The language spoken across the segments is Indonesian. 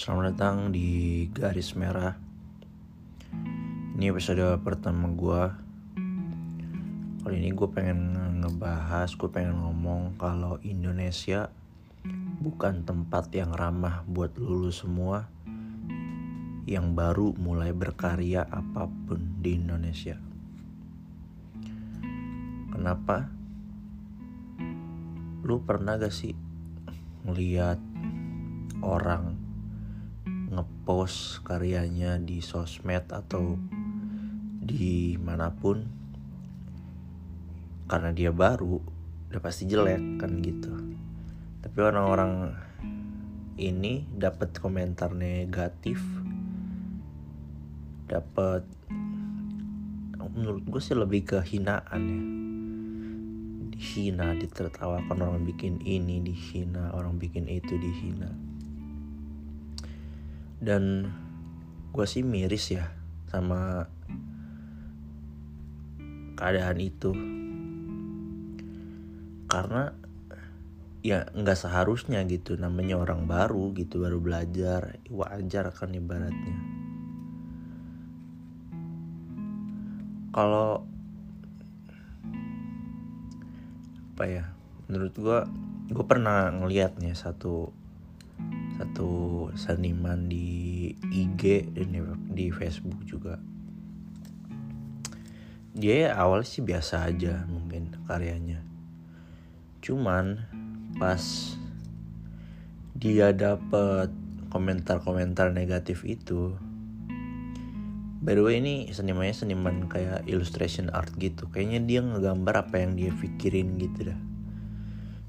Selamat datang di Garis Merah. Ini episode pertama gue. Kali ini gue pengen ngebahas, gue pengen ngomong kalau Indonesia bukan tempat yang ramah buat lulu semua yang baru mulai berkarya apa pun di Indonesia. Kenapa? Lu pernah gak sih ngeliat orang ngepost karyanya di sosmed atau di mana pun karena dia baru udah pasti jelek kan gitu. Tapi orang-orang ini dapat komentar negatif dapat menurut gue sih lebih ke hinaan ya. Dihina ditertawakan orang bikin ini dihina orang bikin itu dihina dan gue sih miris ya sama keadaan itu. Karena ya nggak seharusnya gitu namanya orang baru gitu baru belajar wajar kan ibaratnya. Kalau apa ya menurut gue gue pernah ngeliat nih satu satu seniman di IG dan di Facebook juga. Dia awal sih biasa aja mungkin karyanya. Cuman pas dia dapet komentar-komentar negatif itu by the way ini senimannya seniman kayak illustration art gitu. Kayaknya dia ngegambar apa yang dia pikirin gitu dah.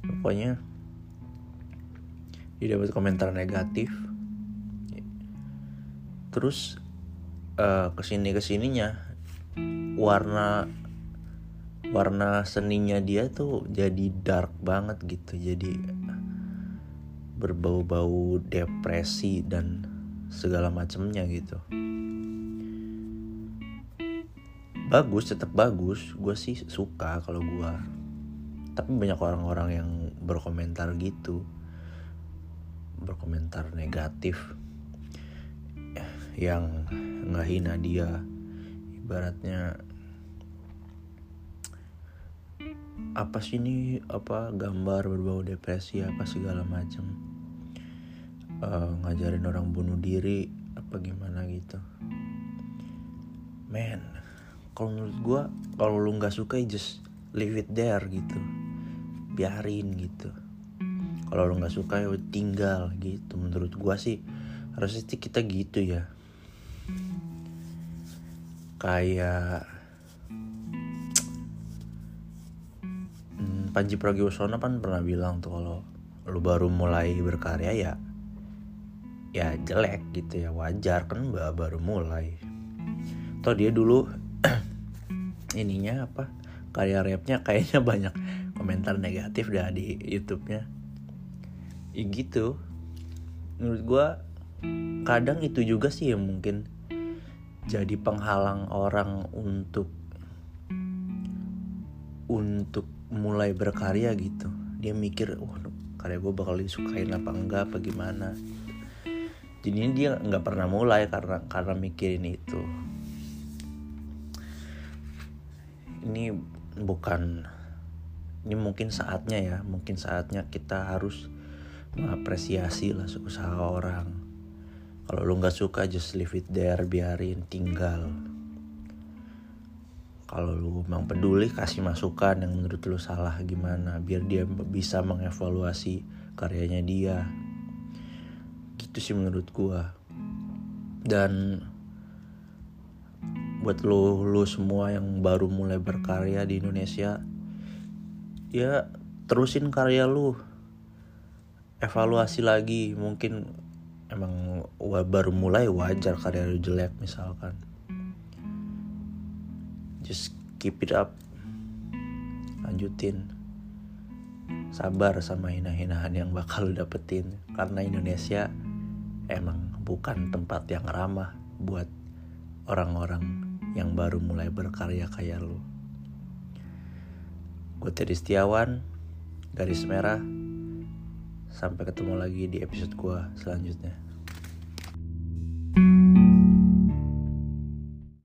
Pokoknya dia dapat komentar negatif. Terus uh, ke sini ke sininya warna warna seninya dia tuh jadi dark banget gitu. Jadi berbau-bau depresi dan segala macamnya gitu. Bagus tetap bagus. Gue sih suka kalau gue tapi banyak orang-orang yang berkomentar gitu berkomentar negatif yang ngehina dia. Ibaratnya apa sih ini? Apa gambar berbau depresi apa segala macam uh, ngajarin orang bunuh diri apa gimana gitu. Man kalau menurut gue kalau lu nggak suka just leave it there gitu. Biarin gitu kalau lu nggak suka ya tinggal gitu. Menurut gue sih harusnya kita gitu ya. Kayak hmm, Panji Pragiwaksono kan pernah bilang tuh kalau lu baru mulai berkarya ya ya jelek gitu ya. Wajar kan baru mulai. Toh dia dulu ininya apa karya rapnya kayaknya banyak komentar negatif dah di YouTube-nya ya gitu. Menurut gue kadang itu juga sih yang mungkin jadi penghalang orang untuk untuk mulai berkarya gitu. Dia mikir wah karya gue bakal disukain apa enggak apa gimana? Jadi dia nggak pernah mulai karena karena mikirin itu. Ini bukan ini mungkin saatnya ya mungkin saatnya kita harus mengapresiasi lah usaha orang. Kalau lu nggak suka just leave it there biarin tinggal. Kalau lu memang peduli kasih masukan yang menurut lu salah gimana biar dia bisa mengevaluasi karyanya dia. Gitu sih menurut gua. Dan buat lo lo semua yang baru mulai berkarya di Indonesia ya terusin karya lu evaluasi lagi. Mungkin emang baru mulai wajar karya lu jelek misalkan. Just keep it up. Lanjutin. Sabar sama hina-hinaan yang bakal lu dapetin. Karena Indonesia emang bukan tempat yang ramah buat orang-orang yang baru mulai berkarya kayak lu. Gue Teddy Setiawan, garis merah. Sampai ketemu lagi di episode gue selanjutnya.